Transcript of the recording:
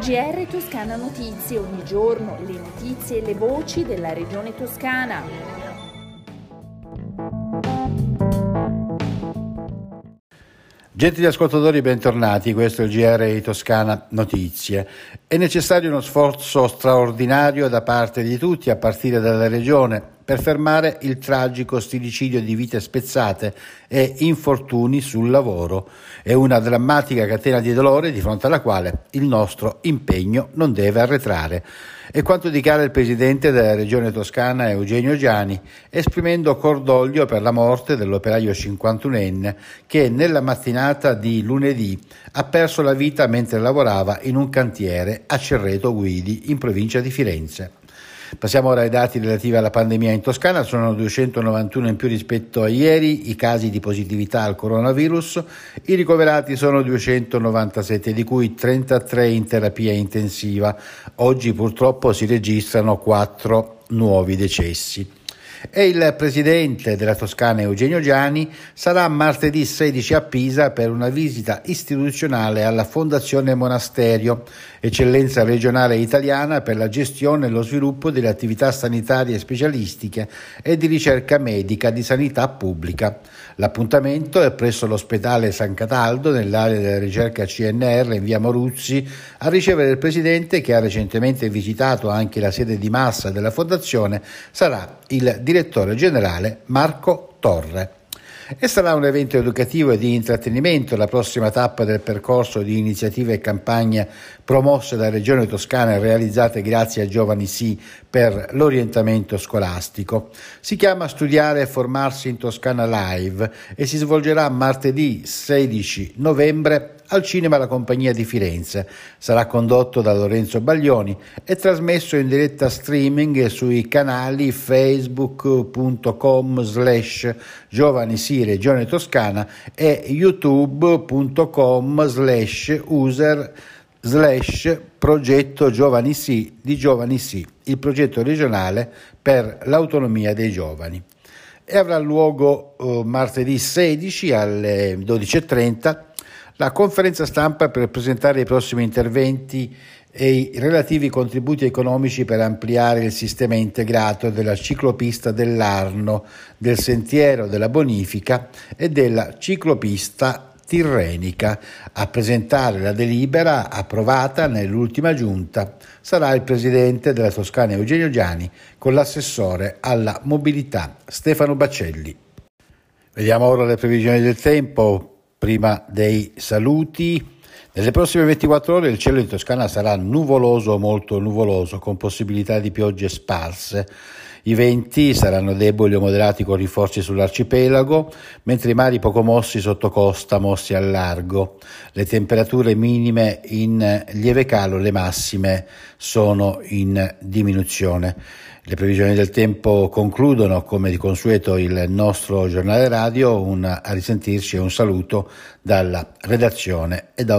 GR Toscana Notizie, ogni giorno le notizie e le voci della regione toscana. Gentili ascoltatori, bentornati, questo è il GR Toscana Notizie. È necessario uno sforzo straordinario da parte di tutti, a partire dalla Regione, per fermare il tragico stillicidio di vite spezzate e infortuni sul lavoro. È una drammatica catena di dolore di fronte alla quale il nostro impegno non deve arretrare. È quanto dichiara il presidente della regione toscana Eugenio Giani, esprimendo cordoglio per la morte dell'operaio 51enne che nella mattinata di lunedì ha perso la vita mentre lavorava in un cantiere a Cerreto Guidi in provincia di Firenze. Passiamo ora ai dati relativi alla pandemia in Toscana, sono 291 in più rispetto a ieri i casi di positività al coronavirus, i ricoverati sono 297 di cui 33 in terapia intensiva, oggi purtroppo si registrano 4 nuovi decessi e il presidente della Toscana Eugenio Giani sarà martedì 16 a Pisa per una visita istituzionale alla Fondazione Monasterio, eccellenza regionale italiana per la gestione e lo sviluppo delle attività sanitarie specialistiche e di ricerca medica di sanità pubblica. L'appuntamento è presso l'ospedale San Cataldo nell'area della ricerca CNR in via Moruzzi a ricevere il presidente che ha recentemente visitato anche la sede di massa della fondazione sarà il direttore generale Marco Torre. E sarà un evento educativo e di intrattenimento la prossima tappa del percorso di iniziative e campagne promosse da Regione Toscana e realizzate grazie a Giovani Sì per l'orientamento scolastico. Si chiama Studiare e formarsi in Toscana Live e si svolgerà martedì 16 novembre al Cinema La Compagnia di Firenze. Sarà condotto da Lorenzo Baglioni e trasmesso in diretta streaming sui canali facebook.com slash giovani sì regione toscana e youtube.com slash user slash progetto Giovani Sì di Giovani Sì, il progetto regionale per l'autonomia dei giovani. E avrà luogo eh, martedì 16 alle 12.30 la conferenza stampa per presentare i prossimi interventi e i relativi contributi economici per ampliare il sistema integrato della ciclopista dell'Arno, del sentiero della bonifica e della ciclopista tirrenica. A presentare la delibera approvata nell'ultima giunta sarà il presidente della Toscana Eugenio Giani con l'assessore alla mobilità Stefano Baccelli. Vediamo ora le previsioni del tempo prima dei saluti. Nelle prossime 24 ore il cielo in Toscana sarà nuvoloso molto nuvoloso con possibilità di piogge sparse. I venti saranno deboli o moderati con rinforzi sull'arcipelago, mentre i mari poco mossi sotto costa, mossi al largo. Le temperature minime in lieve calo, le massime sono in diminuzione. Le previsioni del tempo concludono, come di consueto, il nostro giornale radio. Un a risentirci e un saluto dalla redazione e da